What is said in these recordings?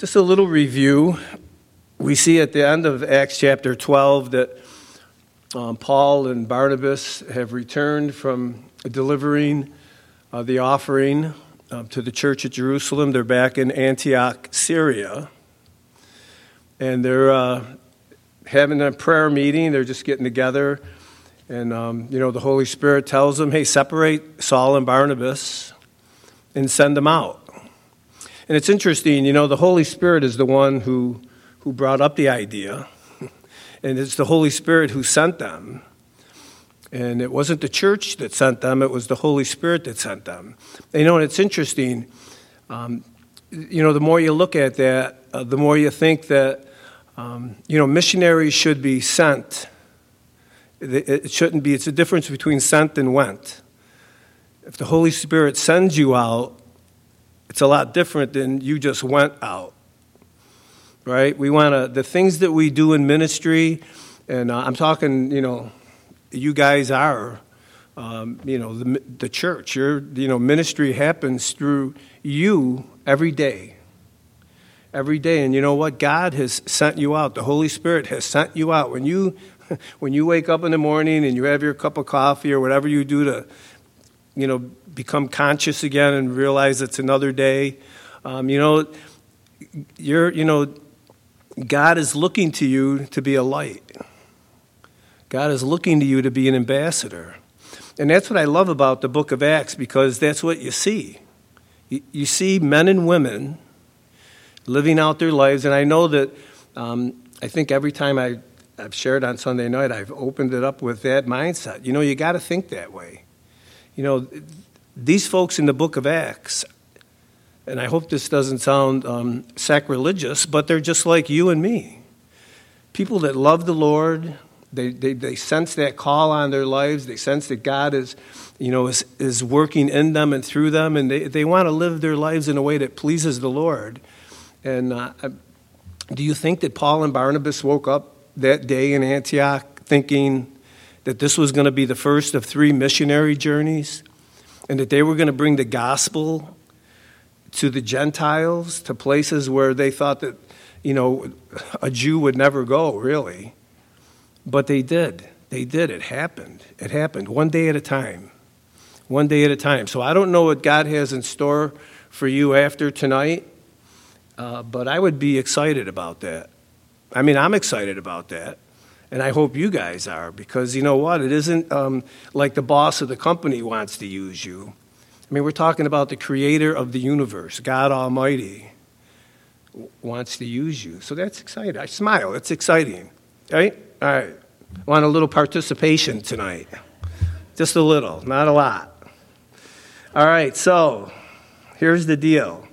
Just a little review. We see at the end of Acts chapter 12 that um, Paul and Barnabas have returned from delivering uh, the offering uh, to the church at Jerusalem. They're back in Antioch, Syria. And they're uh, having a prayer meeting. They're just getting together. And, um, you know, the Holy Spirit tells them, hey, separate Saul and Barnabas and send them out. And it's interesting, you know, the Holy Spirit is the one who, who brought up the idea, and it's the Holy Spirit who sent them. And it wasn't the church that sent them, it was the Holy Spirit that sent them. You know, and it's interesting, um, you know, the more you look at that, uh, the more you think that, um, you know, missionaries should be sent. It shouldn't be, it's a difference between sent and went. If the Holy Spirit sends you out, it's a lot different than you just went out. Right? We want to, the things that we do in ministry, and uh, I'm talking, you know, you guys are, um, you know, the, the church. Your, you know, ministry happens through you every day. Every day. And you know what? God has sent you out. The Holy Spirit has sent you out. When you, when you wake up in the morning and you have your cup of coffee or whatever you do to, you know, become conscious again and realize it's another day. Um, you know, you're, you know, God is looking to you to be a light. God is looking to you to be an ambassador. And that's what I love about the book of Acts because that's what you see. You, you see men and women living out their lives. And I know that um, I think every time I, I've shared on Sunday night, I've opened it up with that mindset. You know, you got to think that way. You know, these folks in the book of Acts, and I hope this doesn't sound um, sacrilegious, but they're just like you and me. People that love the Lord, they, they, they sense that call on their lives, they sense that God is, you know, is, is working in them and through them, and they, they want to live their lives in a way that pleases the Lord. And uh, do you think that Paul and Barnabas woke up that day in Antioch thinking that this was going to be the first of three missionary journeys? and that they were going to bring the gospel to the Gentiles, to places where they thought that, you know, a Jew would never go, really. But they did. They did. It happened. It happened one day at a time. One day at a time. So I don't know what God has in store for you after tonight, uh, but I would be excited about that. I mean, I'm excited about that. And I hope you guys are, because you know what? It isn't um, like the boss of the company wants to use you. I mean, we're talking about the creator of the universe, God Almighty, wants to use you. So that's exciting. I smile. It's exciting. Right? All right. I want a little participation tonight. Just a little, not a lot. All right, so here's the deal.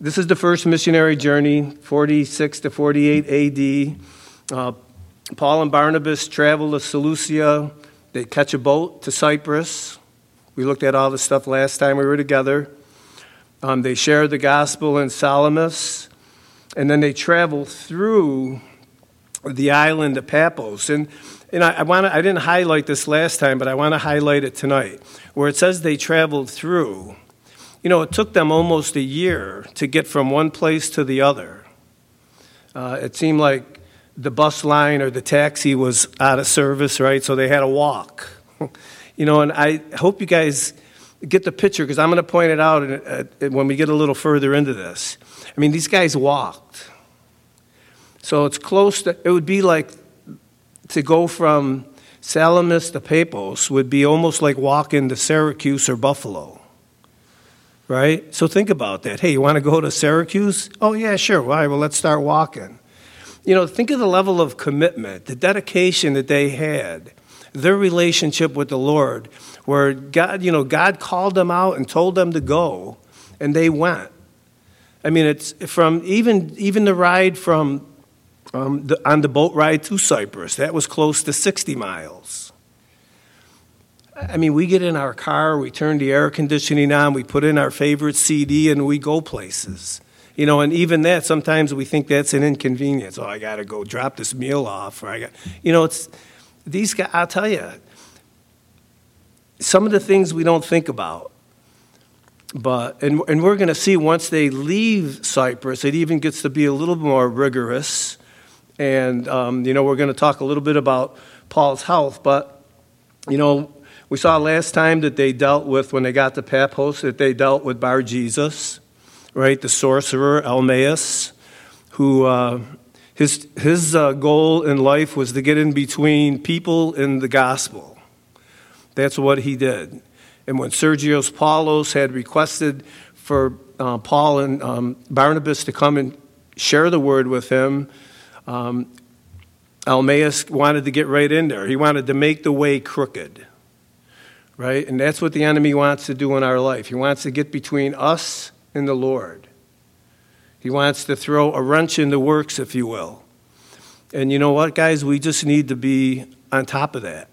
This is the first missionary journey, 46 to 48 AD. Uh, Paul and Barnabas travel to Seleucia. They catch a boat to Cyprus. We looked at all the stuff last time we were together. Um, they share the gospel in Salamis, and then they travel through the island of Paphos. And, and I, I, wanna, I didn't highlight this last time, but I want to highlight it tonight, where it says they traveled through. You know, it took them almost a year to get from one place to the other. Uh, it seemed like the bus line or the taxi was out of service, right? So they had to walk. you know, and I hope you guys get the picture because I'm going to point it out uh, uh, when we get a little further into this. I mean, these guys walked. So it's close to, it would be like to go from Salamis to Paphos would be almost like walking to Syracuse or Buffalo. Right? So think about that. Hey, you want to go to Syracuse? Oh, yeah, sure. Why? Well, let's start walking. You know, think of the level of commitment, the dedication that they had, their relationship with the Lord, where God, you know, God called them out and told them to go, and they went. I mean, it's from even even the ride from um, the, on the boat ride to Cyprus. That was close to 60 miles. I mean, we get in our car, we turn the air conditioning on, we put in our favorite CD, and we go places. You know, and even that, sometimes we think that's an inconvenience. Oh, I got to go drop this meal off, or I got, you know, it's these guys. I'll tell you, some of the things we don't think about. But, and, and we're going to see once they leave Cyprus, it even gets to be a little more rigorous. And, um, you know, we're going to talk a little bit about Paul's health. But, you know, we saw last time that they dealt with, when they got to Paphos, that they dealt with Bar Jesus, right? The sorcerer, Elymas, who uh, his, his uh, goal in life was to get in between people and the gospel. That's what he did. And when Sergius Paulus had requested for uh, Paul and um, Barnabas to come and share the word with him, um, Elymas wanted to get right in there. He wanted to make the way crooked, right? And that's what the enemy wants to do in our life. He wants to get between us and the Lord. He wants to throw a wrench in the works, if you will. And you know what, guys? We just need to be on top of that.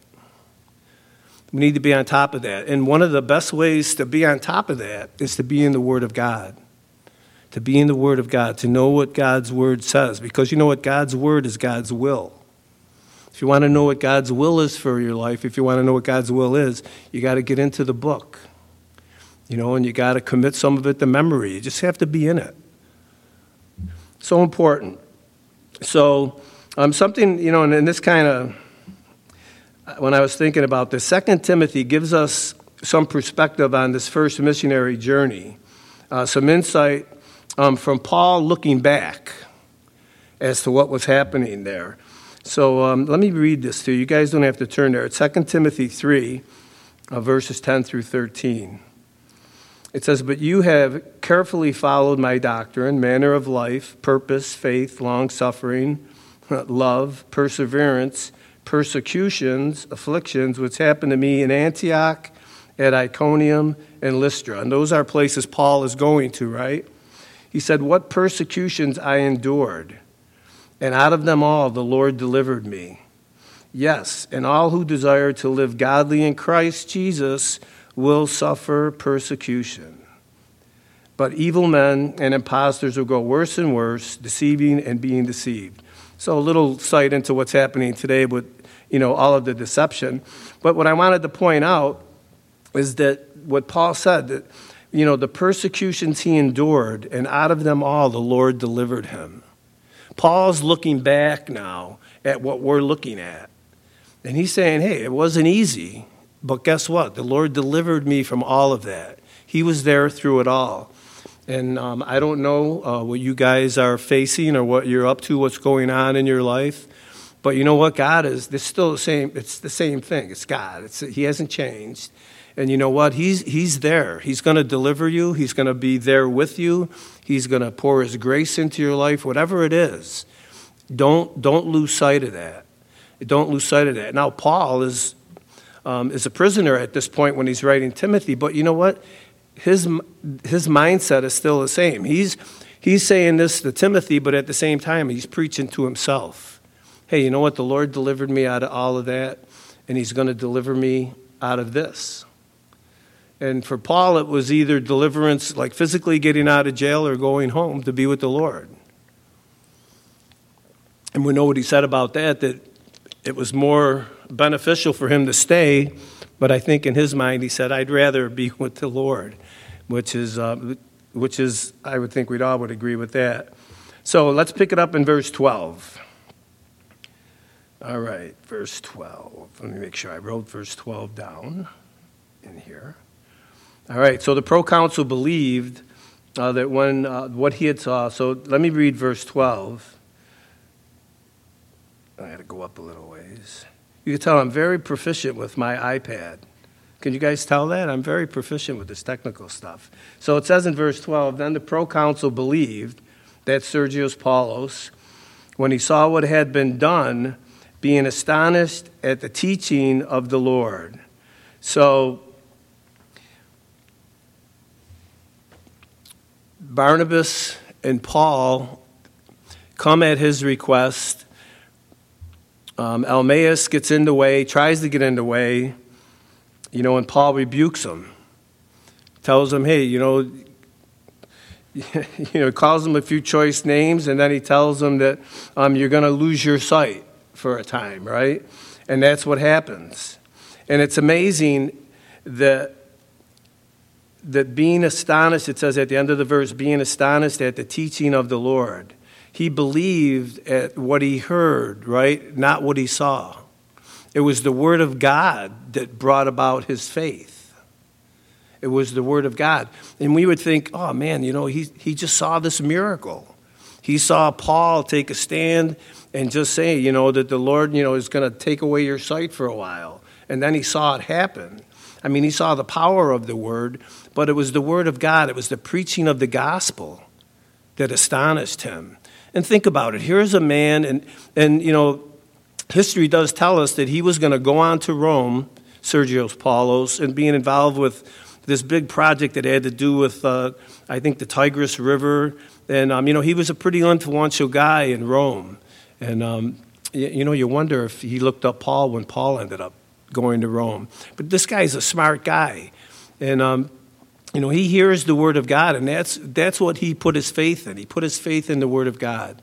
We need to be on top of that. And one of the best ways to be on top of that is to be in the Word of God. To be in the Word of God, to know what God's Word says. Because you know what? God's Word is God's will. If you want to know what God's will is for your life, if you want to know what God's will is, you got to get into the book. You know, and you got to commit some of it to memory. You just have to be in it. So important. So, um, something, you know, and, and this kind of when I was thinking about this, Second Timothy gives us some perspective on this first missionary journey, uh, some insight um, from Paul looking back as to what was happening there. So um, let me read this to you. You guys don't have to turn there. It's 2 Timothy 3, uh, verses 10 through 13. It says, But you have carefully followed my doctrine, manner of life, purpose, faith, long suffering, love, perseverance persecutions, afflictions, which happened to me in Antioch, at Iconium, and Lystra. And those are places Paul is going to, right? He said, What persecutions I endured, and out of them all the Lord delivered me. Yes, and all who desire to live godly in Christ Jesus will suffer persecution. But evil men and impostors will go worse and worse, deceiving and being deceived. So a little sight into what's happening today with you know all of the deception. But what I wanted to point out is that what Paul said that you know the persecutions he endured, and out of them all the Lord delivered him. Paul's looking back now at what we're looking at. And he's saying, hey, it wasn't easy, but guess what? The Lord delivered me from all of that. He was there through it all. And um, I don't know uh, what you guys are facing or what you're up to, what's going on in your life. But you know what? God is, it's still the same, it's the same thing. It's God. It's, he hasn't changed. And you know what? He's, he's there. He's going to deliver you. He's going to be there with you. He's going to pour His grace into your life, whatever it is. Don't, don't lose sight of that. Don't lose sight of that. Now, Paul is, um, is a prisoner at this point when he's writing Timothy, but you know what? his, his mindset is still the same. He's, he's saying this to Timothy, but at the same time, he's preaching to himself. Hey, you know what? The Lord delivered me out of all of that, and he's going to deliver me out of this. And for Paul, it was either deliverance, like physically getting out of jail, or going home to be with the Lord. And we know what he said about that, that it was more beneficial for him to stay but I think in his mind, he said, I'd rather be with the Lord, which is, uh, which is I would think we'd all would agree with that. So let's pick it up in verse 12. All right, verse 12. Let me make sure I wrote verse 12 down in here. All right, so the proconsul believed uh, that when uh, what he had saw. So let me read verse 12. I got to go up a little ways. You can tell I'm very proficient with my iPad. Can you guys tell that? I'm very proficient with this technical stuff. So it says in verse 12 Then the proconsul believed that Sergius Paulus, when he saw what had been done, being astonished at the teaching of the Lord. So Barnabas and Paul come at his request um, Elymas gets in the way, tries to get in the way, you know, and Paul rebukes him, tells him, hey, you know, you know, calls him a few choice names, and then he tells him that um, you're going to lose your sight for a time, right? And that's what happens. And it's amazing that that being astonished, it says at the end of the verse, being astonished at the teaching of the Lord. He believed at what he heard, right? Not what he saw. It was the Word of God that brought about his faith. It was the Word of God. And we would think, oh man, you know, he, he just saw this miracle. He saw Paul take a stand and just say, you know, that the Lord, you know, is going to take away your sight for a while. And then he saw it happen. I mean, he saw the power of the Word, but it was the Word of God, it was the preaching of the gospel that astonished him. And think about it. Here's a man, and, and you know, history does tell us that he was going to go on to Rome, Sergius Paulus, and being involved with this big project that had to do with, uh, I think, the Tigris River. And, um, you know, he was a pretty influential guy in Rome. And, um, you, you know, you wonder if he looked up Paul when Paul ended up going to Rome. But this guy's a smart guy. And, um, you know, he hears the word of God, and that's, that's what he put his faith in. He put his faith in the word of God.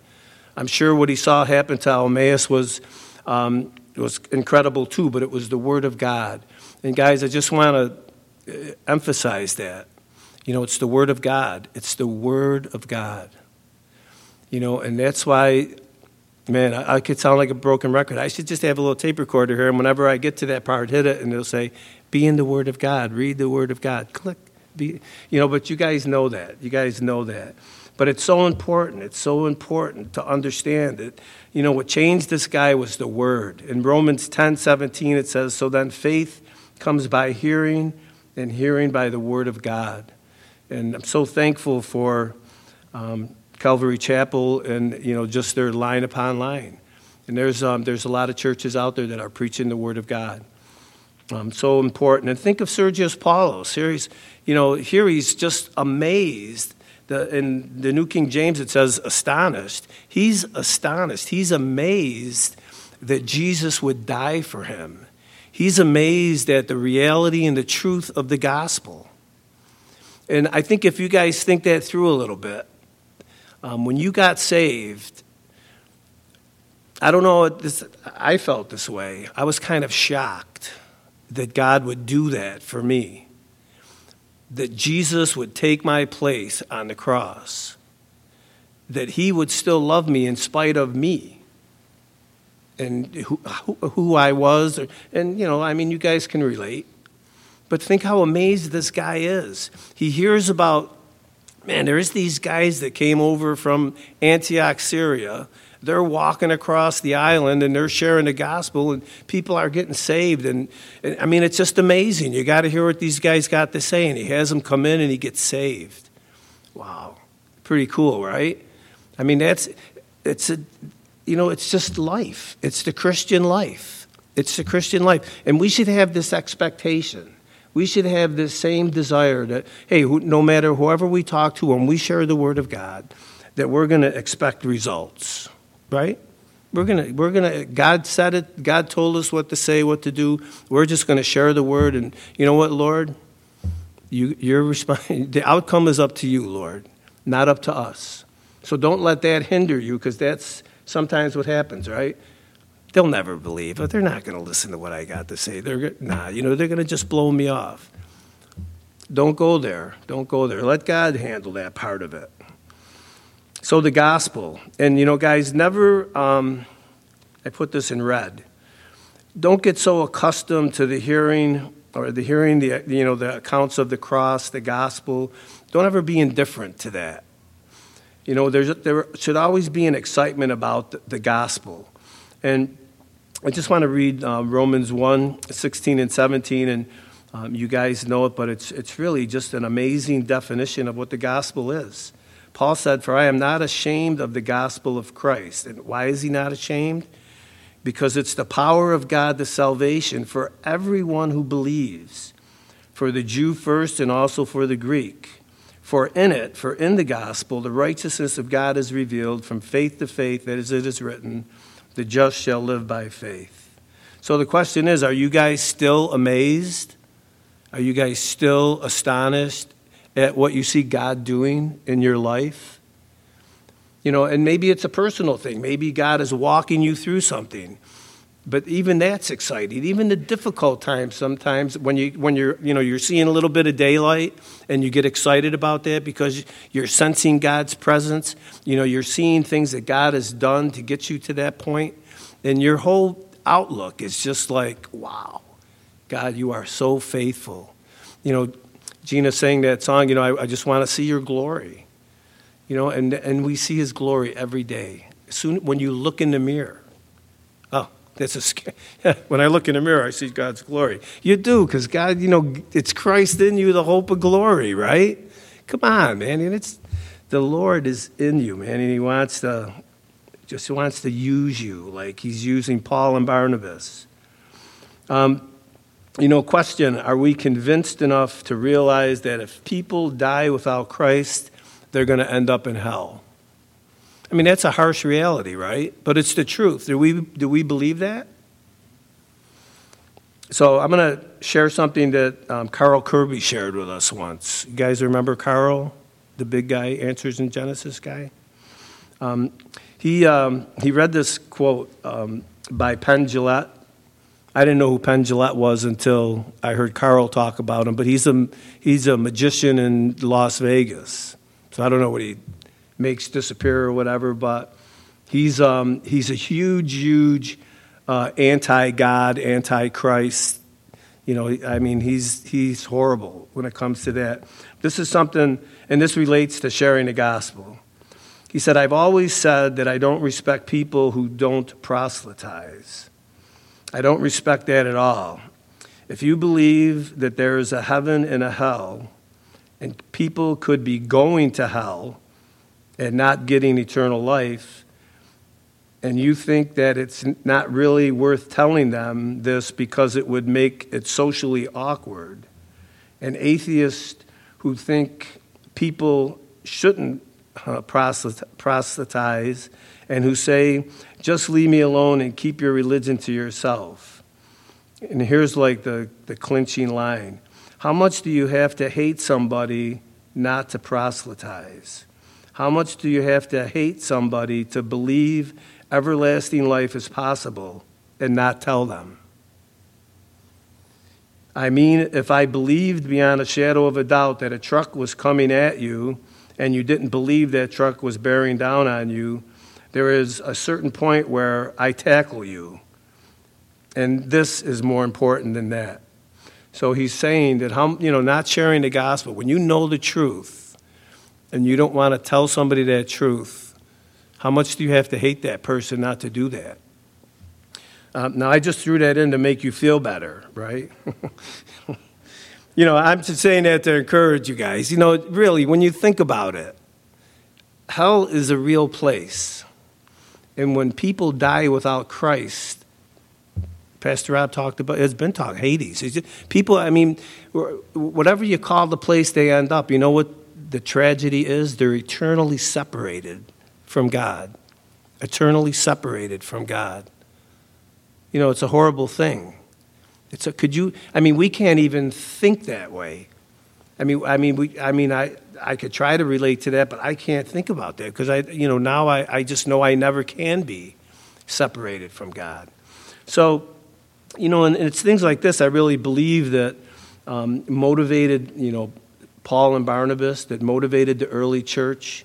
I'm sure what he saw happen to Emmaus was, um, was incredible too, but it was the word of God. And guys, I just want to uh, emphasize that. You know, it's the word of God. It's the word of God. You know, and that's why, man, I, I could sound like a broken record. I should just have a little tape recorder here, and whenever I get to that part, hit it, and it'll say, "Be in the word of God. Read the word of God." Click be, you know, but you guys know that. You guys know that. But it's so important. It's so important to understand that, you know, what changed this guy was the word. In Romans 10 17, it says, So then faith comes by hearing, and hearing by the word of God. And I'm so thankful for um, Calvary Chapel and, you know, just their line upon line. And there's, um, there's a lot of churches out there that are preaching the word of God. Um, so important. And think of Sergius Paulus. Here he's, you know, here he's just amazed. The, in the New King James, it says astonished. He's astonished. He's amazed that Jesus would die for him. He's amazed at the reality and the truth of the gospel. And I think if you guys think that through a little bit, um, when you got saved, I don't know, this, I felt this way. I was kind of shocked that God would do that for me that Jesus would take my place on the cross, that he would still love me in spite of me and who, who I was. And, you know, I mean, you guys can relate. But think how amazed this guy is. He hears about, man, there's these guys that came over from Antioch, Syria, they're walking across the island and they're sharing the gospel and people are getting saved. And, and i mean it's just amazing. You got to hear what these guys got to say and he has them come in and he gets saved. Wow. Pretty cool right? I mean that's it's a you know it's just life. It's the christian life. It's the christian life. And we should have this expectation. We should have this same desire that hey no matter whoever we talk to when we share the word of god that we're going to expect results right? We're gonna, we're gonna. God said it. God told us what to say, what to do. We're just gonna share the word, and you know what, Lord, you, your response. The outcome is up to you, Lord, not up to us. So don't let that hinder you, because that's sometimes what happens, right? They'll never believe it. They're not gonna listen to what I got to say. They're nah, you know, they're gonna just blow me off. Don't go there. Don't go there. Let God handle that part of it. So the gospel, and you know, guys, never, um, I put this in red. Don't get so accustomed to the hearing or the hearing the you know the accounts of the cross, the gospel. Don't ever be indifferent to that. You know, there should always be an excitement about the, the gospel. And I just want to read uh, Romans 1 16 and 17. And um, you guys know it, but it's, it's really just an amazing definition of what the gospel is. Paul said, For I am not ashamed of the gospel of Christ. And why is he not ashamed? Because it's the power of God, the salvation for everyone who believes, for the Jew first and also for the Greek. For in it, for in the gospel, the righteousness of God is revealed from faith to faith, as it is written, the just shall live by faith. So the question is are you guys still amazed? Are you guys still astonished at what you see God doing in your life. You know, and maybe it's a personal thing. Maybe God is walking you through something. But even that's exciting. Even the difficult times sometimes when you when you're you know you're seeing a little bit of daylight and you get excited about that because you're sensing God's presence. You know, you're seeing things that God has done to get you to that point, and your whole outlook is just like, wow, God, you are so faithful. You know, Gina sang that song, you know, I, I just want to see your glory. You know, and, and we see his glory every day. Soon when you look in the mirror, oh, that's a scary. when I look in the mirror, I see God's glory. You do, because God, you know, it's Christ in you, the hope of glory, right? Come on, man. And it's the Lord is in you, man, and He wants to just wants to use you, like He's using Paul and Barnabas. Um, you know, question: Are we convinced enough to realize that if people die without Christ, they're going to end up in hell? I mean, that's a harsh reality, right? But it's the truth. Do we, do we believe that? So I'm going to share something that um, Carl Kerby shared with us once. You guys remember Carl, the big guy, Answers in Genesis guy? Um, he, um, he read this quote um, by Penn Jillette. I didn't know who Penn Jillette was until I heard Carl talk about him, but he's a, he's a magician in Las Vegas. So I don't know what he makes disappear or whatever, but he's, um, he's a huge, huge uh, anti God, anti Christ. You know, I mean, he's, he's horrible when it comes to that. This is something, and this relates to sharing the gospel. He said, I've always said that I don't respect people who don't proselytize. I don't respect that at all. If you believe that there is a heaven and a hell, and people could be going to hell and not getting eternal life, and you think that it's not really worth telling them this because it would make it socially awkward, an atheist who think people shouldn't uh, proselytize and who say, just leave me alone and keep your religion to yourself. And here's like the, the clinching line How much do you have to hate somebody not to proselytize? How much do you have to hate somebody to believe everlasting life is possible and not tell them? I mean, if I believed beyond a shadow of a doubt that a truck was coming at you and you didn't believe that truck was bearing down on you, there is a certain point where I tackle you. And this is more important than that. So he's saying that, how, you know, not sharing the gospel, when you know the truth, and you don't want to tell somebody that truth, how much do you have to hate that person not to do that? Um, now, I just threw that in to make you feel better, right? you know, I'm just saying that to encourage you guys. You know, really, when you think about it, hell is a real place. And when people die without Christ, Pastor Rob talked about, it's been talked, Hades. People, I mean, whatever you call the place they end up, you know what the tragedy is they're eternally separated from God. Eternally separated from God. You know, it's a horrible thing. A, could you, I mean, we can't even think that way. I mean, I mean, we, I mean, I, I could try to relate to that, but I can't think about that because I, you know, now I, I just know I never can be separated from God. So, you know, and, and it's things like this I really believe that um, motivated, you know, Paul and Barnabas that motivated the early church.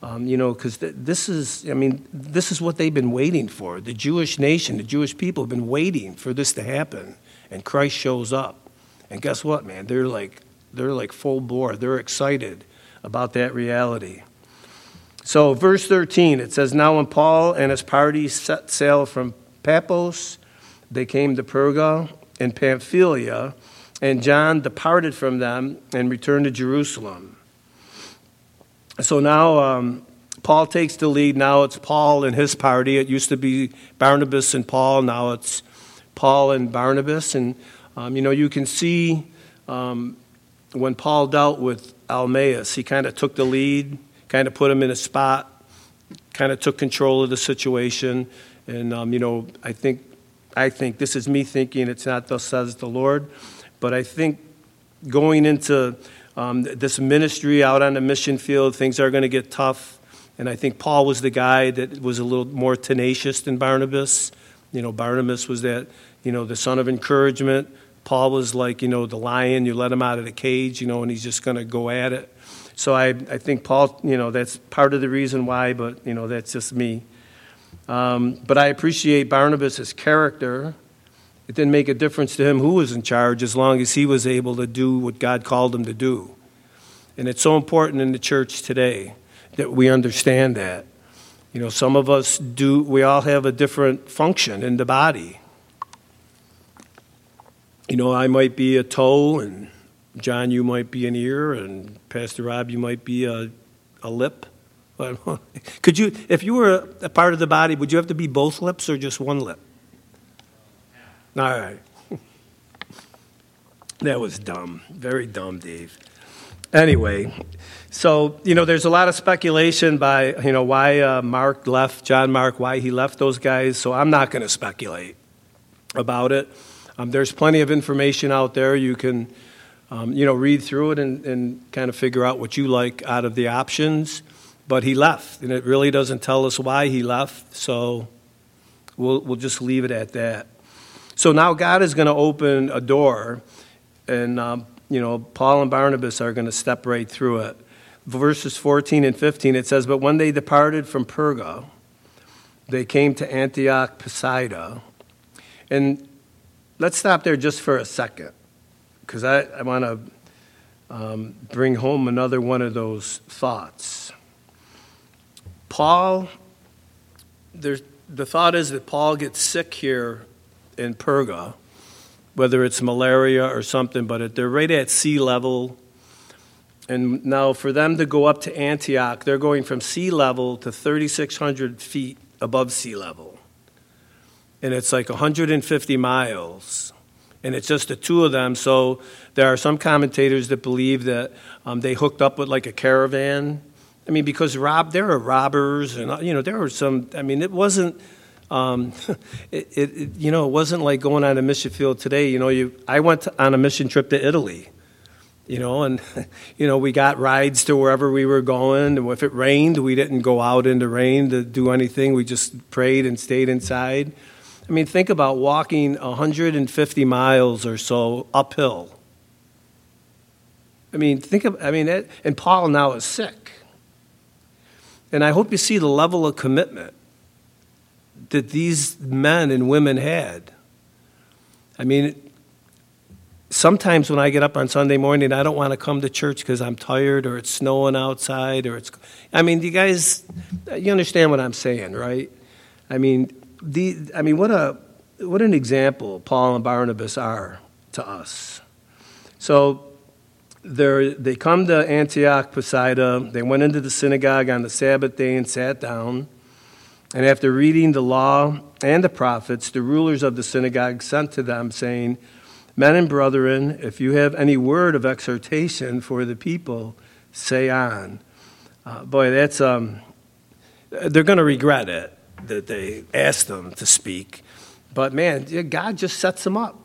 Um, you know, because th- this is, I mean, this is what they've been waiting for. The Jewish nation, the Jewish people have been waiting for this to happen, and Christ shows up. And guess what, man? They're like, they're like full bore. They're excited about that reality. So, verse 13, it says, Now when Paul and his party set sail from Paphos, they came to Perga in Pamphylia and John departed from them and returned to Jerusalem. So now um, Paul takes the lead. Now it's Paul and his party. It used to be Barnabas and Paul. Now it's Paul and Barnabas. And, um, you know, you can see um, when Paul dealt with Elymas, he kind of took the lead, kind of put him in a spot, kind of took control of the situation. And, um, you know, I think, I think, this is me thinking, it's not thus says the Lord. But I think going into um, this ministry out on the mission field, things are going to get tough. And I think Paul was the guy that was a little more tenacious than Barnabas. You know, Barnabas was that, you know, the son of encouragement. Paul was like, you know, the lion, you let him out of the cage, you know, and he's just going to go at it. So I, I think Paul, you know, that's part of the reason why, but, you know, that's just me. Um, but I appreciate Barnabas' character. It didn't make a difference to him who was in charge as long as he was able to do what God called him to do. And it's so important in the church today that we understand that. You know, some of us do, we all have a different function in the body. You know, I might be a toe, and John, you might be an ear, and Pastor Rob, you might be a, a lip. Could you, if you were a part of the body, would you have to be both lips or just one lip? All right. That was dumb. Very dumb, Dave. Anyway, so, you know, there's a lot of speculation by, you know, why uh, Mark left, John Mark, why he left those guys. So I'm not going to speculate about it. Um, there's plenty of information out there. You can, um, you know, read through it and, and kind of figure out what you like out of the options. But he left, and it really doesn't tell us why he left. So we'll, we'll just leave it at that. So now God is going to open a door, and um, you know Paul and Barnabas are going to step right through it. Verses 14 and 15 it says, "But when they departed from Perga, they came to Antioch Pisidia." And let's stop there just for a second, because I, I want to um, bring home another one of those thoughts. Paul, the thought is that Paul gets sick here in Perga, whether it's malaria or something, but they're right at sea level. And now, for them to go up to Antioch, they're going from sea level to 3,600 feet above sea level. And it's like 150 miles. And it's just the two of them. So there are some commentators that believe that um, they hooked up with like a caravan. I mean, because rob, there are robbers, and you know, there were some. I mean, it wasn't um, it, it, you know, it wasn't like going on a mission field today. You know, you, I went on a mission trip to Italy, you know, and, you know, we got rides to wherever we were going. And if it rained, we didn't go out in the rain to do anything. We just prayed and stayed inside. I mean, think about walking 150 miles or so uphill. I mean, think of, I mean, it, and Paul now is sick. And I hope you see the level of commitment that these men and women had. I mean, sometimes when I get up on Sunday morning, I don't want to come to church because I'm tired or it's snowing outside or it's. I mean, you guys, you understand what I'm saying, right? I mean, the, I mean, what a what an example Paul and Barnabas are to us. So they come to Antioch, Pisidia. They went into the synagogue on the Sabbath day and sat down. And after reading the law and the prophets, the rulers of the synagogue sent to them, saying, Men and brethren, if you have any word of exhortation for the people, say on. Uh, boy, that's, um, they're going to regret it that they asked them to speak. But man, God just sets them up.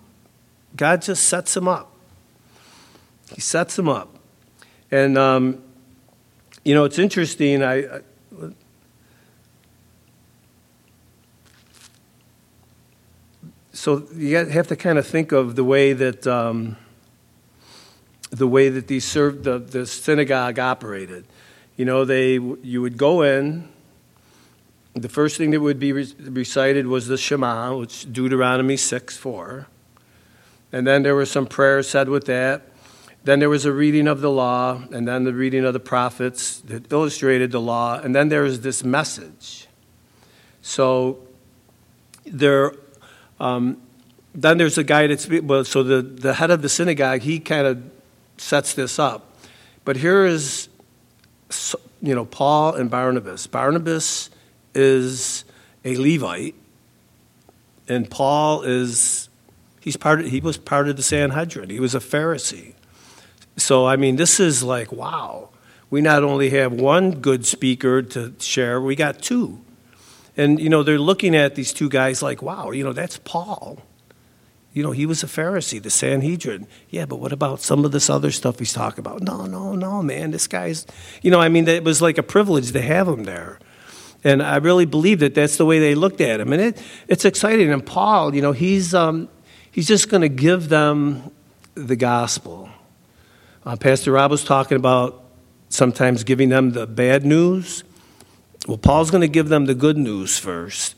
God just sets them up. He sets them up. And, um, you know, it's interesting. I, so you have to kind of think of the way that um, the way that these served the, the synagogue operated. You know, they you would go in. The first thing that would be recited was the Shema, which Deuteronomy six four, and then there were some prayers said with that. Then there was a reading of the law, and then the reading of the prophets that illustrated the law, and then there was this message. So there um, then there's a guy that's, well, so the, the head of the synagogue, he kind of sets this up. But here is, you know, Paul and Barnabas. Barnabas is a Levite, and Paul is, he's part of, he was part of the Sanhedrin. He was a Pharisee. So, I mean, this is like, wow. We not only have one good speaker to share, we got two. And, you know, they're looking at these two guys like, wow, you know, that's Paul. You know, he was a Pharisee, the Sanhedrin. Yeah, but what about some of this other stuff he's talking about? No, no, no, man. This guy's, you know, I mean, it was like a privilege to have him there. And I really believe that that's the way they looked at him. And it, it's exciting. And Paul, you know, he's, um, he's just going to give them the gospel. Uh, Pastor Rob was talking about sometimes giving them the bad news. Well, Paul's going to give them the good news first.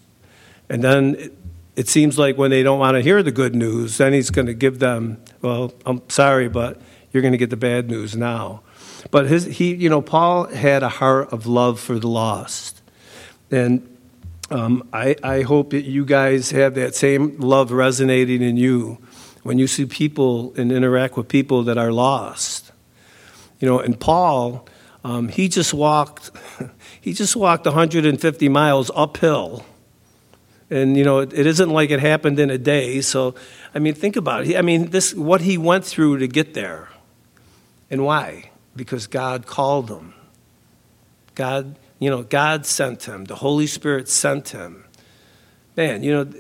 And then it, it seems like when they don't want to hear the good news, then he's going to give them, well, I'm sorry, but you're going to get the bad news now. But his, he, you know, Paul had a heart of love for the lost. And um, I, I hope that you guys have that same love resonating in you when you see people and interact with people that are lost. You know, and Paul, um, he just walked, he just walked 150 miles uphill. And you know, it, it isn't like it happened in a day. So, I mean, think about it. I mean, this what he went through to get there, and why? Because God called him. God you know, God sent him, the Holy Spirit sent him. Man, you know,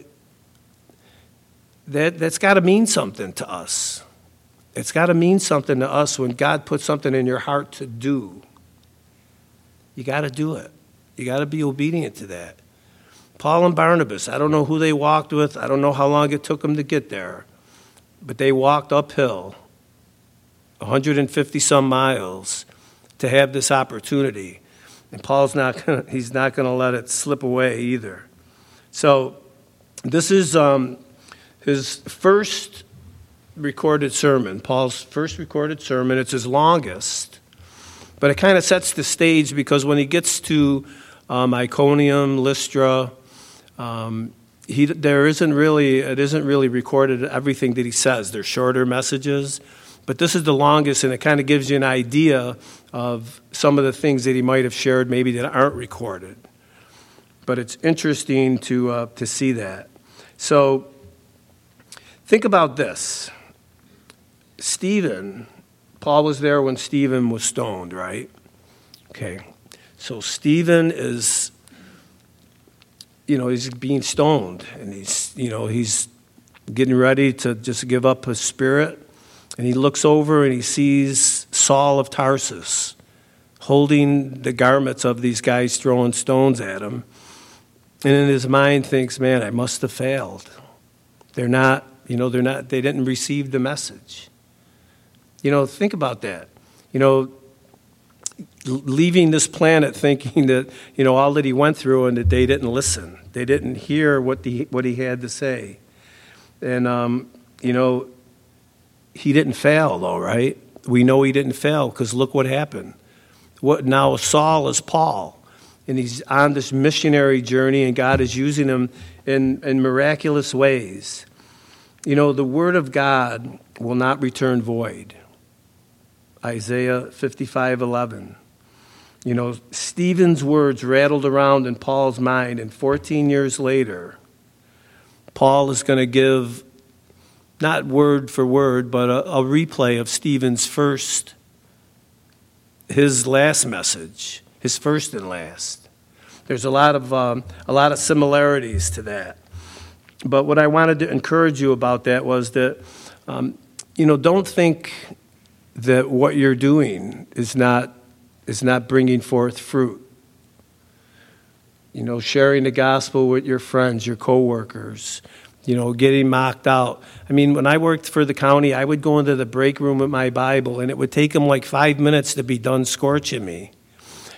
that, that's got to mean something to us. It's got to mean something to us when God puts something in your heart to do. You got to do it. You got to be obedient to that. Paul and Barnabas, I don't know who they walked with, I don't know how long it took them to get there, but they walked uphill 150 some miles to have this opportunity. And Paul's not gonna, he's not going to let it slip away either. So this is um, his first recorded sermon, Paul's first recorded sermon. It's his longest, but it kind of sets the stage because when he gets to um, Iconium, Lystra, um, he, there isn't really, it isn't really recorded everything that he says. They're shorter messages, but this is the longest, and it kind of gives you an idea of some of the things that he might have shared, maybe that aren't recorded. But it's interesting to, uh, to see that. So think about this Stephen, Paul was there when Stephen was stoned, right? Okay. So Stephen is, you know, he's being stoned, and he's, you know, he's getting ready to just give up his spirit. And he looks over and he sees Saul of Tarsus holding the garments of these guys throwing stones at him. And in his mind thinks, man, I must have failed. They're not, you know, they're not, they didn't receive the message. You know, think about that. You know, leaving this planet thinking that, you know, all that he went through and that they didn't listen. They didn't hear what, the, what he had to say. And, um, you know, he didn't fail, though, right? We know he didn't fail because look what happened. What now? Saul is Paul, and he's on this missionary journey, and God is using him in, in miraculous ways. You know, the word of God will not return void. Isaiah 55 11. You know, Stephen's words rattled around in Paul's mind, and 14 years later, Paul is going to give not word for word, but a, a replay of Stephen's first, his last message, his first and last. There's a lot of um, a lot of similarities to that. But what I wanted to encourage you about that was that, um, you know, don't think that what you're doing is not is not bringing forth fruit. You know, sharing the gospel with your friends, your coworkers, you know, getting mocked out. I mean, when I worked for the county, I would go into the break room with my Bible, and it would take them like five minutes to be done scorching me.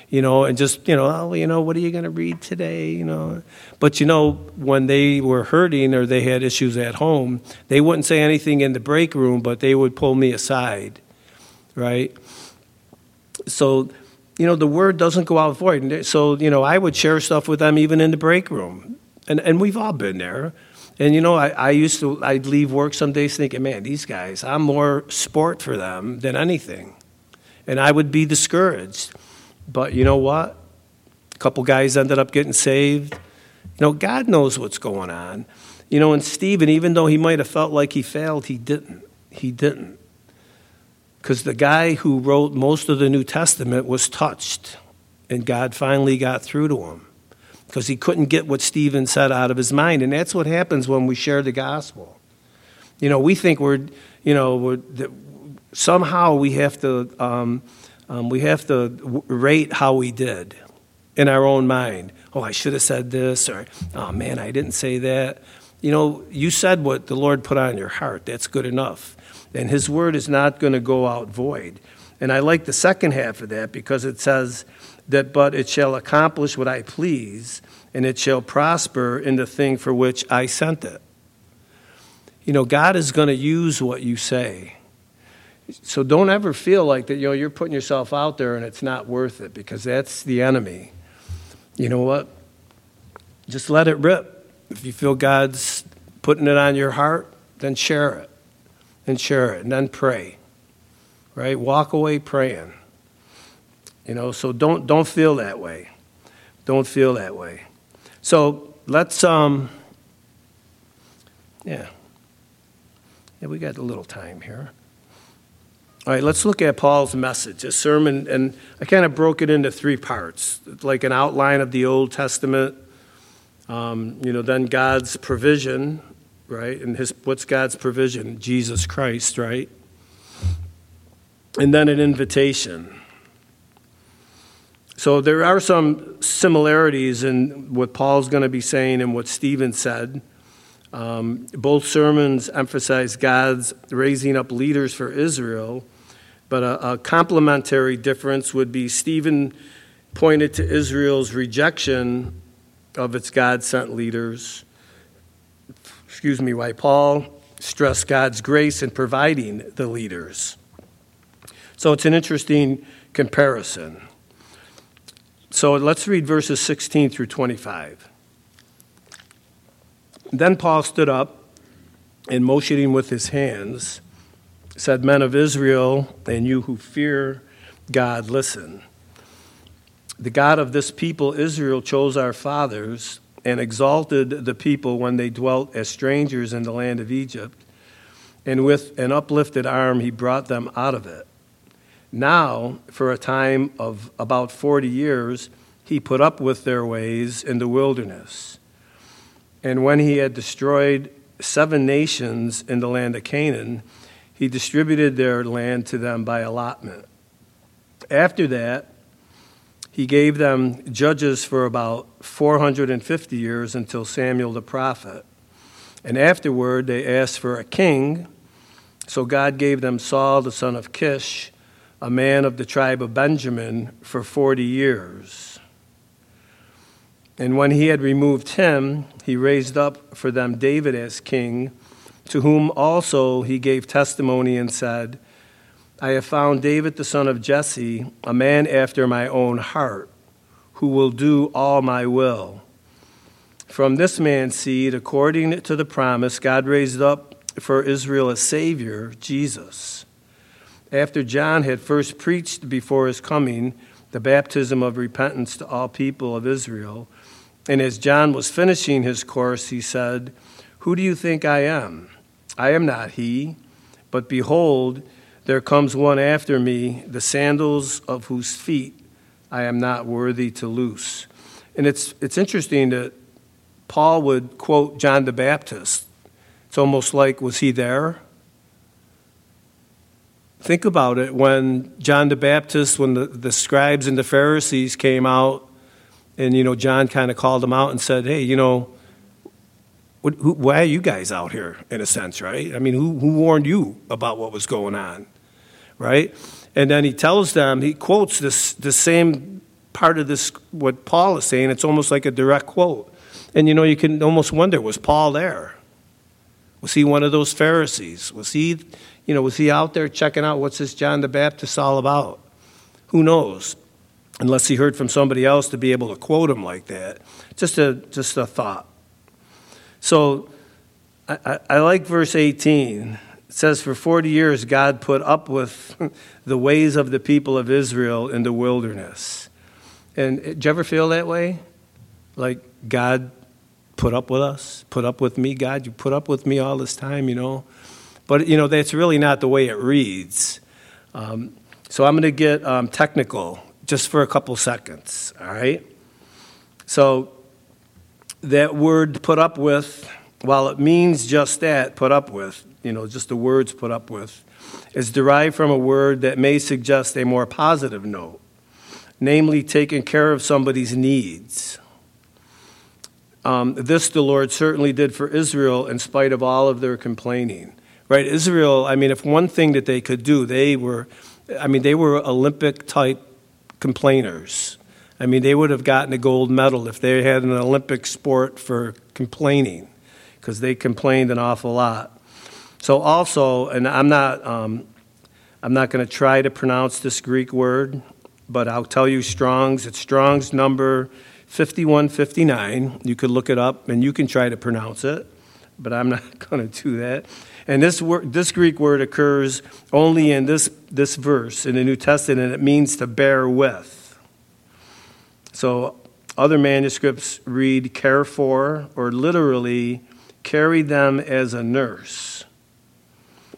You know, and just, you know, oh, you know, what are you going to read today? You know, but you know, when they were hurting or they had issues at home, they wouldn't say anything in the break room, but they would pull me aside, right? So, you know, the word doesn't go out void. So, you know, I would share stuff with them even in the break room. And, and we've all been there. And you know, I, I used to, I'd leave work some days thinking, man, these guys, I'm more sport for them than anything. And I would be discouraged. But you know what? A couple guys ended up getting saved. You know, God knows what's going on. You know, and Stephen, even though he might have felt like he failed, he didn't. He didn't. Because the guy who wrote most of the New Testament was touched, and God finally got through to him because he couldn't get what Stephen said out of his mind. And that's what happens when we share the gospel. You know, we think we're, you know, we're, somehow we have to, um, um, we have to rate how we did. in our own mind. Oh, I should have said this, or oh man, I didn't say that. You know, you said what the Lord put on your heart. That's good enough. And His word is not going to go out void. And I like the second half of that because it says that, but it shall accomplish what I please, and it shall prosper in the thing for which I sent it. You know, God is going to use what you say. So don't ever feel like that, you know, you're putting yourself out there and it's not worth it because that's the enemy. You know what? Just let it rip. If you feel God's putting it on your heart, then share it. And share it. And then pray. Right? Walk away praying. You know, so don't don't feel that way. Don't feel that way. So let's um yeah. Yeah, we got a little time here. All right, let's look at Paul's message, a sermon, and I kind of broke it into three parts, like an outline of the Old Testament, um, you know, then God's provision, right? And his what's God's provision? Jesus Christ, right? And then an invitation. So there are some similarities in what Paul's going to be saying and what Stephen said. Um, both sermons emphasize God's raising up leaders for Israel, but a, a complementary difference would be Stephen pointed to Israel's rejection of its God sent leaders. Excuse me, why Paul stressed God's grace in providing the leaders. So it's an interesting comparison. So let's read verses 16 through 25. Then Paul stood up and motioning with his hands, said, Men of Israel, and you who fear God, listen. The God of this people, Israel, chose our fathers and exalted the people when they dwelt as strangers in the land of Egypt. And with an uplifted arm, he brought them out of it. Now, for a time of about 40 years, he put up with their ways in the wilderness. And when he had destroyed seven nations in the land of Canaan, he distributed their land to them by allotment. After that, he gave them judges for about 450 years until Samuel the prophet. And afterward, they asked for a king. So God gave them Saul the son of Kish, a man of the tribe of Benjamin, for 40 years. And when he had removed him, he raised up for them David as king, to whom also he gave testimony and said, I have found David the son of Jesse, a man after my own heart, who will do all my will. From this man's seed, according to the promise, God raised up for Israel a Savior, Jesus. After John had first preached before his coming the baptism of repentance to all people of Israel, and as John was finishing his course, he said, Who do you think I am? I am not he, but behold, there comes one after me, the sandals of whose feet I am not worthy to loose. And it's, it's interesting that Paul would quote John the Baptist. It's almost like, was he there? Think about it when John the Baptist, when the, the scribes and the Pharisees came out, and, you know, John kind of called them out and said, hey, you know, what, who, why are you guys out here, in a sense, right? I mean, who, who warned you about what was going on? right? And then he tells them, he quotes this the same part of this what Paul is saying. It's almost like a direct quote. And you know, you can almost wonder, was Paul there? Was he one of those Pharisees? Was he, you know, was he out there checking out what's this John the Baptist all about? Who knows? Unless he heard from somebody else to be able to quote him like that. Just a just a thought. So I, I, I like verse 18 it says, For 40 years, God put up with the ways of the people of Israel in the wilderness. And eh, did you ever feel that way? Like God put up with us, put up with me, God, you put up with me all this time, you know? But, you know, that's really not the way it reads. Um, so I'm going to get um, technical just for a couple seconds, all right? So that word put up with, while it means just that, put up with, you know, just the words put up with, is derived from a word that may suggest a more positive note. namely taking care of somebody's needs. Um, this the Lord certainly did for Israel in spite of all of their complaining. Right? Israel, I mean, if one thing that they could do, they were, I mean, they were Olympic type complainers. I mean, they would have gotten a gold medal if they had an Olympic sport for complaining, because they complained an awful lot. So, also, and I'm not, um, I'm not going to try to pronounce this Greek word, but I'll tell you Strong's. It's Strong's number 5159. You could look it up and you can try to pronounce it, but I'm not going to do that. And this, this Greek word occurs only in this, this verse in the New Testament, and it means to bear with. So other manuscripts read care for, or literally carry them as a nurse.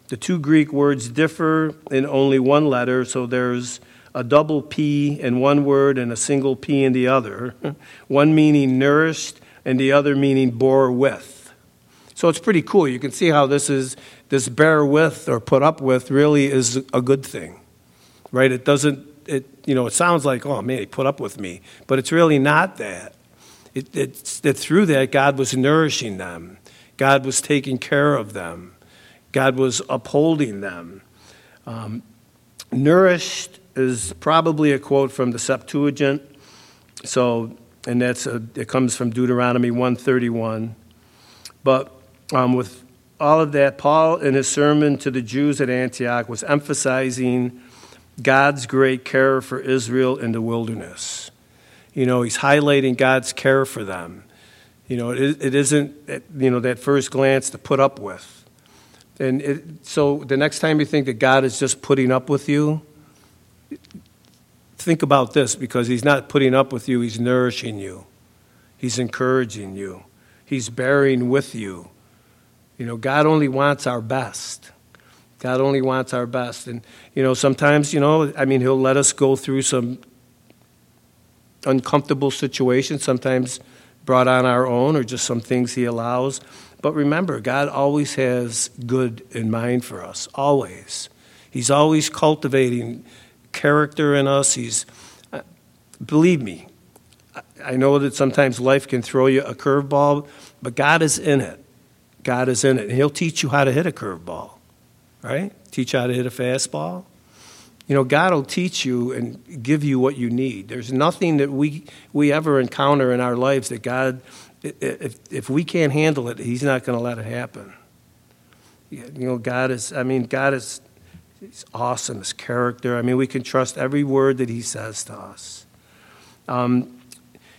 The two Greek words differ in only one letter, so there's a double P in one word and a single P in the other, one meaning nourished and the other meaning bore with. So it's pretty cool. You can see how this is this bear with or put up with really is a good thing. Right? It doesn't it you know, it sounds like, oh man, he put up with me. But it's really not that. It, it's that through that God was nourishing them. God was taking care of them. God was upholding them. Um, nourished is probably a quote from the Septuagint. So, and that's a, it comes from Deuteronomy 131. But um, with all of that, Paul, in his sermon to the Jews at Antioch, was emphasizing God's great care for Israel in the wilderness. You know, he's highlighting God's care for them. You know, it, it isn't, you know, that first glance to put up with. And it, so the next time you think that God is just putting up with you, think about this because he's not putting up with you, he's nourishing you, he's encouraging you, he's bearing with you. You know, God only wants our best. God only wants our best. And, you know, sometimes, you know, I mean, He'll let us go through some uncomfortable situations, sometimes brought on our own or just some things He allows. But remember, God always has good in mind for us, always. He's always cultivating character in us. He's, uh, believe me, I know that sometimes life can throw you a curveball, but God is in it. God is in it. And He'll teach you how to hit a curveball, right? Teach you how to hit a fastball. You know, God will teach you and give you what you need. There's nothing that we, we ever encounter in our lives that God, if, if we can't handle it, He's not going to let it happen. You know, God is, I mean, God is he's awesome, His character. I mean, we can trust every word that He says to us. Um,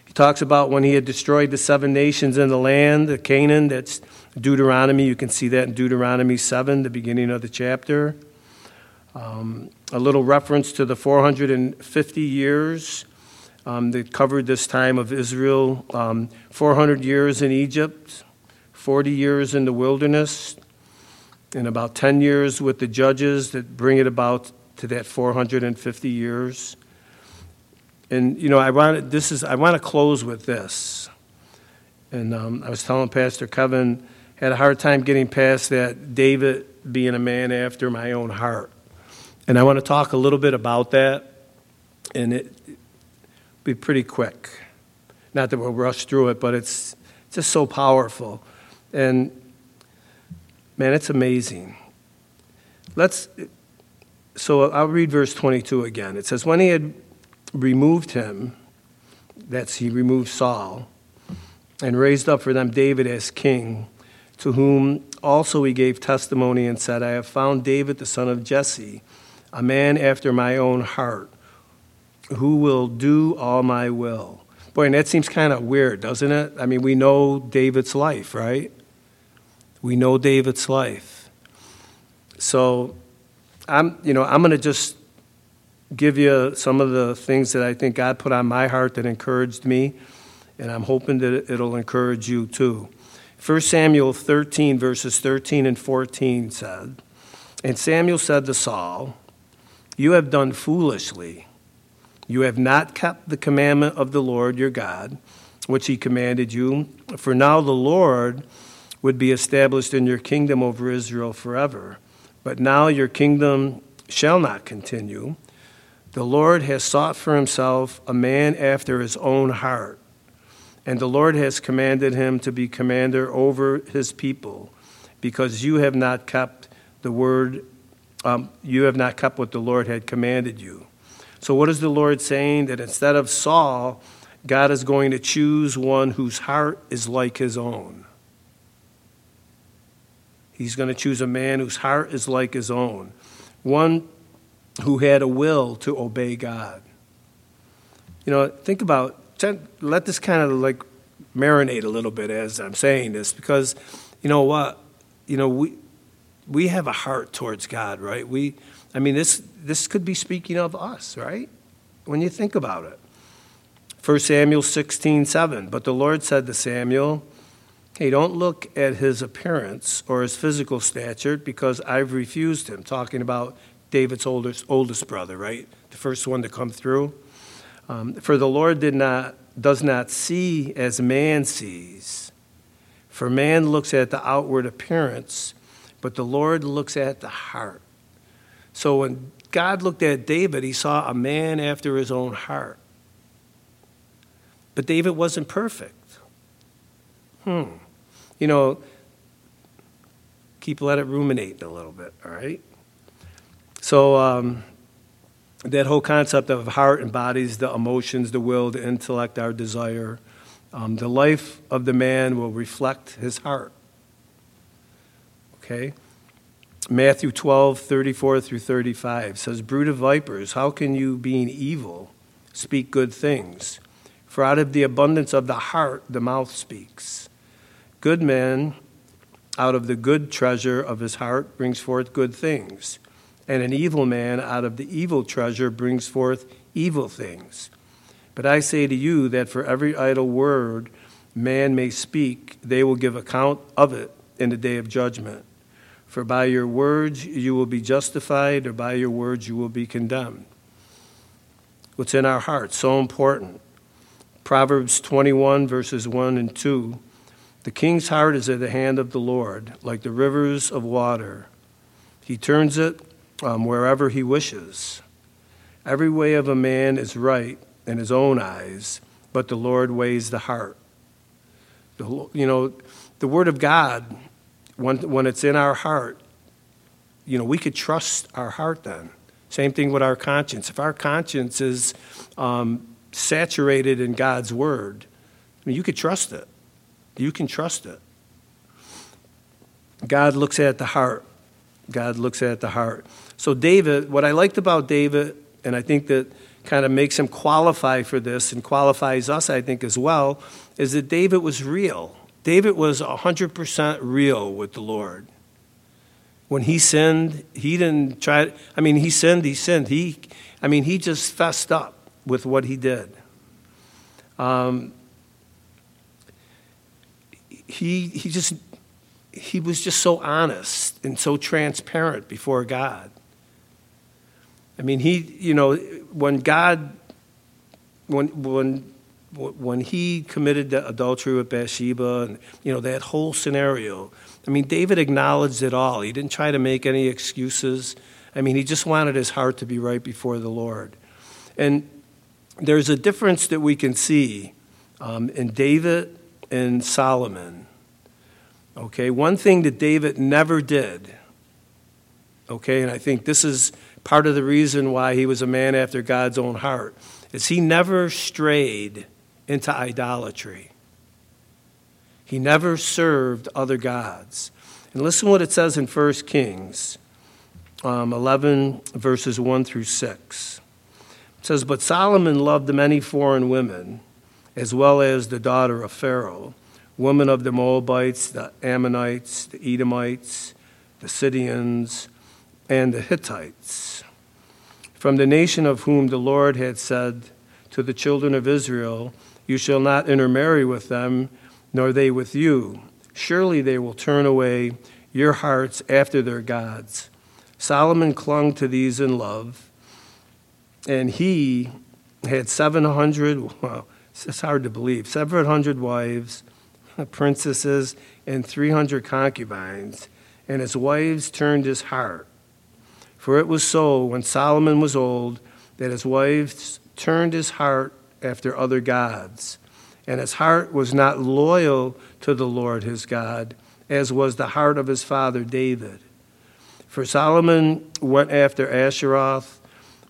he talks about when He had destroyed the seven nations in the land, the Canaan, that's Deuteronomy, you can see that in Deuteronomy 7, the beginning of the chapter. Um, a little reference to the 450 years um, that covered this time of Israel um, 400 years in Egypt, 40 years in the wilderness, and about 10 years with the judges that bring it about to that 450 years. And you know, I want this is I want to close with this. And um, I was telling Pastor Kevin had a hard time getting past that David being a man after my own heart. And I want to talk a little bit about that, and it be pretty quick. Not that we'll rush through it, but it's just so powerful. And man, it's amazing. Let's so I'll read verse 22 again. It says, When he had removed him, that's he removed Saul, and raised up for them David as king to whom also he gave testimony and said, I have found David the son of Jesse, a man after my own heart, who will do all my will. Boy, and that seems kind of weird, doesn't it? I mean, we know David's life, right? We know David's life. So I'm, you know, I'm going to just give you some of the things that I think God put on my heart that encouraged me, and I'm hoping that it'll encourage you too. 1 Samuel 13, verses 13 and 14 said, And Samuel said to Saul, You have done foolishly. You have not kept the commandment of the Lord your God, which he commanded you. For now the Lord would be established in your kingdom over Israel forever. But now your kingdom shall not continue. The Lord has sought for himself a man after his own heart, and the Lord has commanded him to be commander over his people, because you have not kept the word, um, you have not kept what the Lord had commanded you. So, what is the Lord saying? That instead of Saul, God is going to choose one whose heart is like his own. He's going to choose a man whose heart is like his own, one who had a will to obey God. You know, think about, let this kind of like marinate a little bit as I'm saying this, because you know what? You know, we, we have a heart towards God, right? We, I mean, this, this could be speaking of us, right? When you think about it. 1 Samuel 16, 7. But the Lord said to Samuel, Hey, don't look at his appearance or his physical stature because I've refused him. Talking about David's oldest, oldest brother, right? The first one to come through. Um, for the Lord did not, does not see as man sees. For man looks at the outward appearance, but the Lord looks at the heart. So when God looked at David, he saw a man after his own heart. But David wasn't perfect. Hmm. You know, keep let it ruminate a little bit, all right? So, um, that whole concept of heart embodies the emotions, the will, the intellect, our desire. Um, the life of the man will reflect his heart. Okay? Matthew 12, 34 through 35 says, Brood of vipers, how can you, being evil, speak good things? For out of the abundance of the heart, the mouth speaks. Good man, out of the good treasure of his heart, brings forth good things. And an evil man, out of the evil treasure, brings forth evil things. But I say to you that for every idle word man may speak, they will give account of it in the day of judgment. For by your words you will be justified, or by your words you will be condemned. What's in our hearts, so important. Proverbs 21, verses 1 and 2. The king's heart is in the hand of the Lord, like the rivers of water. He turns it um, wherever he wishes. Every way of a man is right in his own eyes, but the Lord weighs the heart. The, you know, the Word of God when, when it's in our heart, you know, we could trust our heart then. Same thing with our conscience. If our conscience is um, saturated in God's word, I mean, you could trust it. You can trust it. God looks at the heart. God looks at the heart. So, David, what I liked about David, and I think that kind of makes him qualify for this and qualifies us, I think, as well, is that David was real. David was 100% real with the Lord. When he sinned, he didn't try, I mean, he sinned, he sinned. He, I mean, he just fessed up with what he did. Um, he, he just, he was just so honest and so transparent before God. I mean, he, you know, when God, when, when when he committed the adultery with Bathsheba and you know that whole scenario i mean david acknowledged it all. He didn't try to make any excuses. I mean he just wanted his heart to be right before the lord. And there's a difference that we can see um, in david and solomon. Okay one thing that david never did okay and i think this is part of the reason why he was a man after god's own heart is he never strayed into idolatry. He never served other gods. And listen what it says in 1 Kings um, 11, verses 1 through 6. It says, But Solomon loved many foreign women, as well as the daughter of Pharaoh, women of the Moabites, the Ammonites, the Edomites, the Sidonians, and the Hittites, from the nation of whom the Lord had said to the children of Israel, you shall not intermarry with them, nor they with you. Surely they will turn away your hearts after their gods. Solomon clung to these in love, and he had 700, well, it's hard to believe, 700 wives, princesses, and 300 concubines, and his wives turned his heart. For it was so when Solomon was old that his wives turned his heart after other gods, and his heart was not loyal to the Lord his God, as was the heart of his father David. For Solomon went after Asheroth,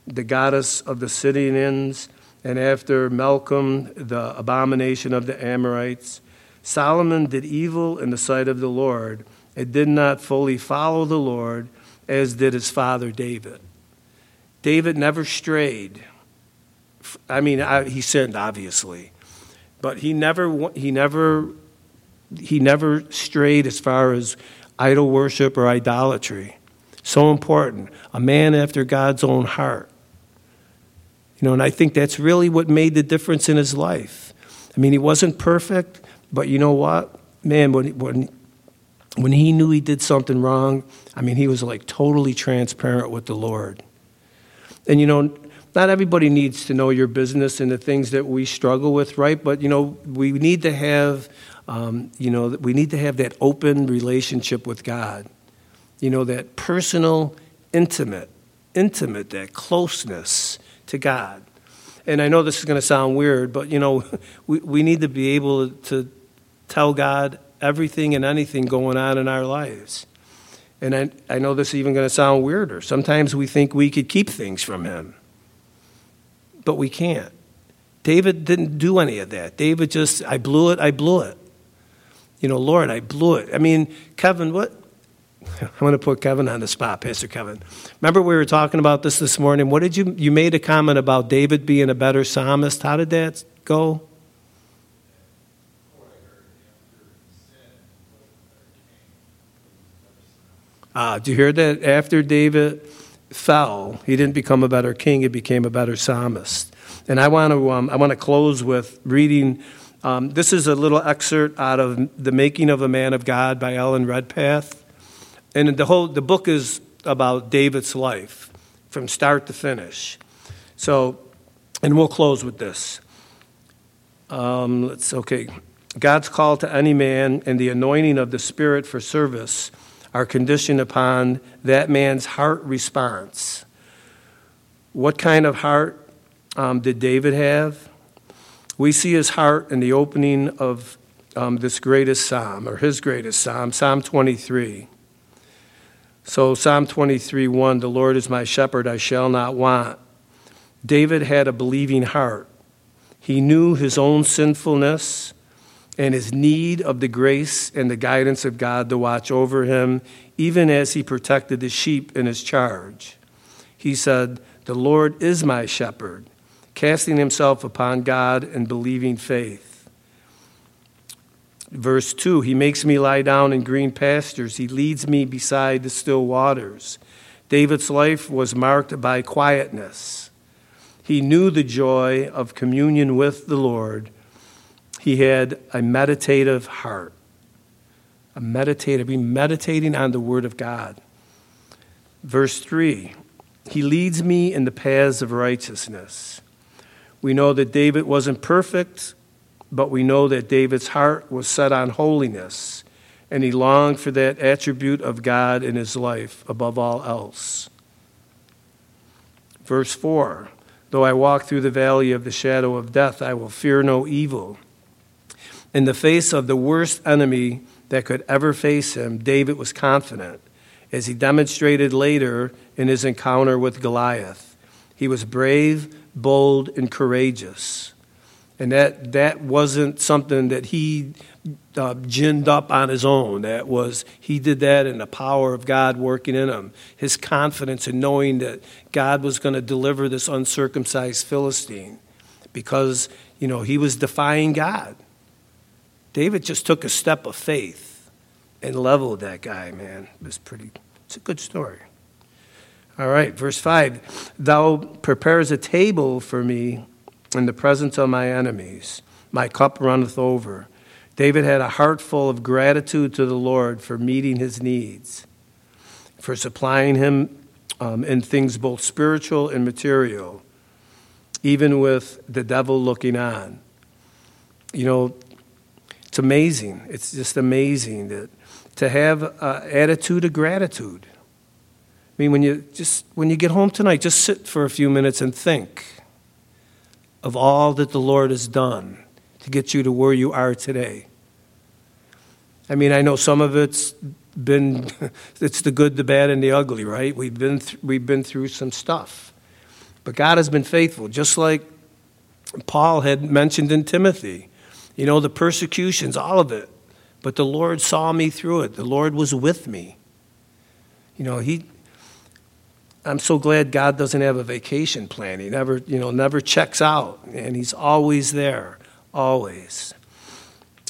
the goddess of the Sidonians, and after Milcom, the abomination of the Amorites. Solomon did evil in the sight of the Lord and did not fully follow the Lord as did his father David. David never strayed. I mean, I, he sinned obviously, but he never he never he never strayed as far as idol worship or idolatry. So important. A man after God's own heart. You know, and I think that's really what made the difference in his life. I mean, he wasn't perfect, but you know what? Man, when, when, when he knew he did something wrong, I mean, he was like totally transparent with the Lord. And you know, not everybody needs to know your business and the things that we struggle with, right? But you know, we need to have, um, you know, we need to have that open relationship with God. You know, that personal, intimate, intimate, that closeness to God. And I know this is going to sound weird, but you know, we, we need to be able to tell God everything and anything going on in our lives. And I, I know this is even going to sound weirder. Sometimes we think we could keep things from Him, but we can't. David didn't do any of that. David just, I blew it, I blew it. You know, Lord, I blew it. I mean, Kevin, what, I'm going to put Kevin on the spot, Pastor Kevin. Remember we were talking about this this morning. What did you you made a comment about David being a better psalmist? How did that go? Uh, do you hear that? After David fell, he didn't become a better king; he became a better psalmist. And I want to um, I want to close with reading. Um, this is a little excerpt out of "The Making of a Man of God" by Alan Redpath. And the whole the book is about David's life from start to finish. So, and we'll close with this. Um, let's okay. God's call to any man and the anointing of the Spirit for service are conditioned upon that man's heart response. What kind of heart um, did David have? We see his heart in the opening of um, this greatest psalm, or his greatest psalm, Psalm 23. So, Psalm 23 1, the Lord is my shepherd, I shall not want. David had a believing heart. He knew his own sinfulness and his need of the grace and the guidance of God to watch over him, even as he protected the sheep in his charge. He said, The Lord is my shepherd, casting himself upon God and believing faith. Verse 2 He makes me lie down in green pastures, He leads me beside the still waters. David's life was marked by quietness. He knew the joy of communion with the Lord. He had a meditative heart. A meditative, be meditating on the Word of God. Verse 3 He leads me in the paths of righteousness. We know that David wasn't perfect, but we know that David's heart was set on holiness, and he longed for that attribute of God in his life above all else. Verse 4 Though I walk through the valley of the shadow of death, I will fear no evil. In the face of the worst enemy that could ever face him, David was confident, as he demonstrated later in his encounter with Goliath. He was brave, bold, and courageous. And that, that wasn't something that he uh, ginned up on his own. That was, he did that in the power of God working in him. His confidence in knowing that God was going to deliver this uncircumcised Philistine because, you know, he was defying God. David just took a step of faith and leveled that guy, man. It was pretty, it's a good story. All right, verse 5 Thou prepares a table for me in the presence of my enemies. My cup runneth over. David had a heart full of gratitude to the Lord for meeting his needs, for supplying him um, in things both spiritual and material, even with the devil looking on. You know, it's amazing. It's just amazing that to have an attitude of gratitude. I mean, when you just when you get home tonight, just sit for a few minutes and think of all that the Lord has done to get you to where you are today. I mean, I know some of it's been it's the good, the bad, and the ugly, right? We've been th- we've been through some stuff, but God has been faithful, just like Paul had mentioned in Timothy. You know, the persecutions, all of it. But the Lord saw me through it. The Lord was with me. You know, he I'm so glad God doesn't have a vacation plan. He never, you know, never checks out, and he's always there, always.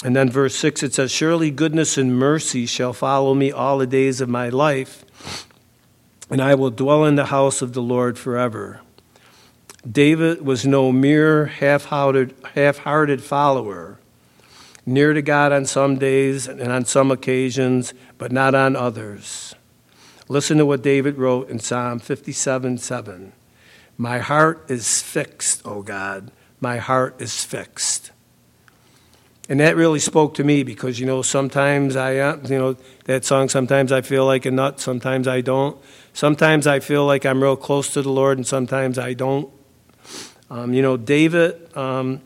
And then verse 6 it says, Surely goodness and mercy shall follow me all the days of my life, and I will dwell in the house of the Lord forever. David was no mere half hearted follower, near to God on some days and on some occasions, but not on others. Listen to what David wrote in Psalm 57 7. My heart is fixed, O God. My heart is fixed. And that really spoke to me because, you know, sometimes I, uh, you know, that song, sometimes I feel like a nut, sometimes I don't. Sometimes I feel like I'm real close to the Lord, and sometimes I don't. Um, you know, David, um,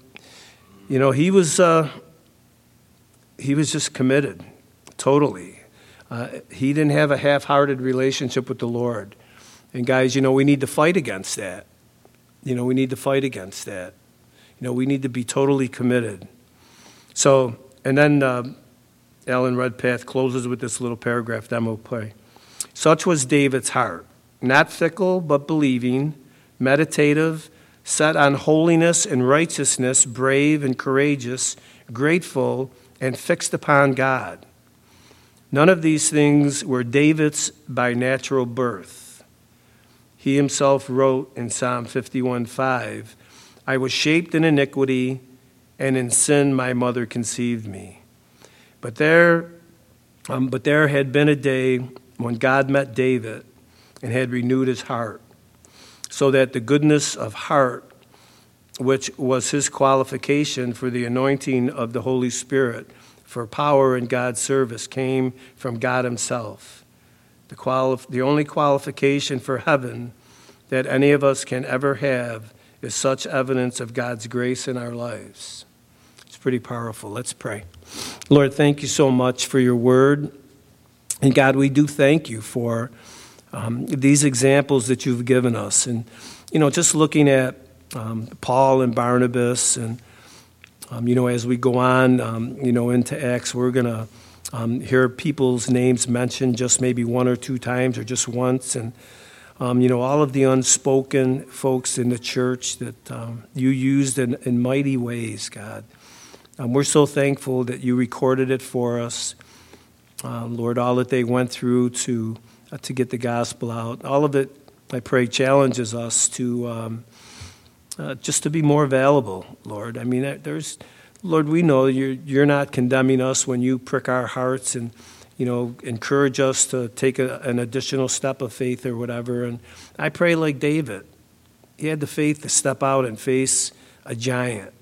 you know, he was, uh, he was just committed, totally. Uh, he didn't have a half hearted relationship with the Lord. And guys, you know, we need to fight against that. You know, we need to fight against that. You know, we need to be totally committed. So, and then uh, Alan Redpath closes with this little paragraph, we'll play. Such was David's heart, not fickle, but believing, meditative, set on holiness and righteousness, brave and courageous, grateful, and fixed upon God. None of these things were David's by natural birth. He himself wrote in Psalm 51:5, I was shaped in iniquity, and in sin my mother conceived me. But there, um, but there had been a day when God met David and had renewed his heart, so that the goodness of heart, which was his qualification for the anointing of the Holy Spirit, for power in God's service came from God Himself. The, quali- the only qualification for heaven that any of us can ever have is such evidence of God's grace in our lives. It's pretty powerful. Let's pray. Lord, thank you so much for your word. And God, we do thank you for um, these examples that you've given us. And, you know, just looking at um, Paul and Barnabas and um, you know, as we go on, um, you know, into Acts, we're going to um, hear people's names mentioned just maybe one or two times or just once. And, um, you know, all of the unspoken folks in the church that um, you used in, in, mighty ways, God. Um, we're so thankful that you recorded it for us. Lord, all that they went through to, uh, to get the gospel out, all of it, I pray, challenges us to uh, just to be more available, Lord. I mean, there's, Lord, we know you're, you're not condemning us when you prick our hearts and, you know, encourage us to take a, an additional step of faith or whatever. And I pray like David. He had the faith to step out and face a giant.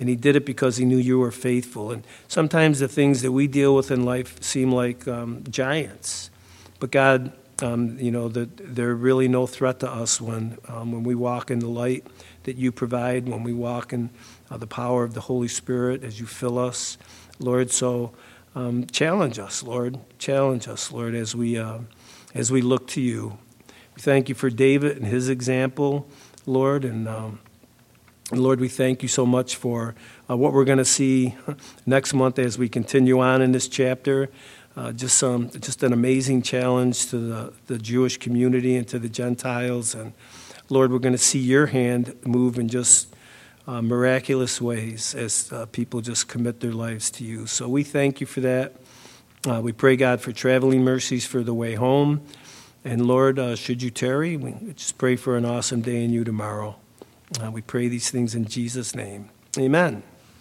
And he did it because he knew you were faithful. And sometimes the things that we deal with in life seem like um, giants. But God, um, you know, that they're really no threat to us when, um, when we walk in the light that you provide, when we walk in uh, the power of the Holy Spirit as you fill us, Lord. So um, challenge us, Lord. Challenge us, Lord, as we, uh, as we look to you. We thank you for David and his example, Lord, and, um, Lord, we thank you so much for uh, what we're going to see next month as we continue on in this chapter. Uh, just some, just an amazing challenge to the, the Jewish community and to the Gentiles. And Lord, we're going to see your hand move in just uh, miraculous ways as uh, people just commit their lives to you. So we thank you for that. Uh, we pray, God, for traveling mercies for the way home. And Lord, uh, should you tarry, we just pray for an awesome day in you tomorrow. Uh, we pray these things in Jesus' name. Amen.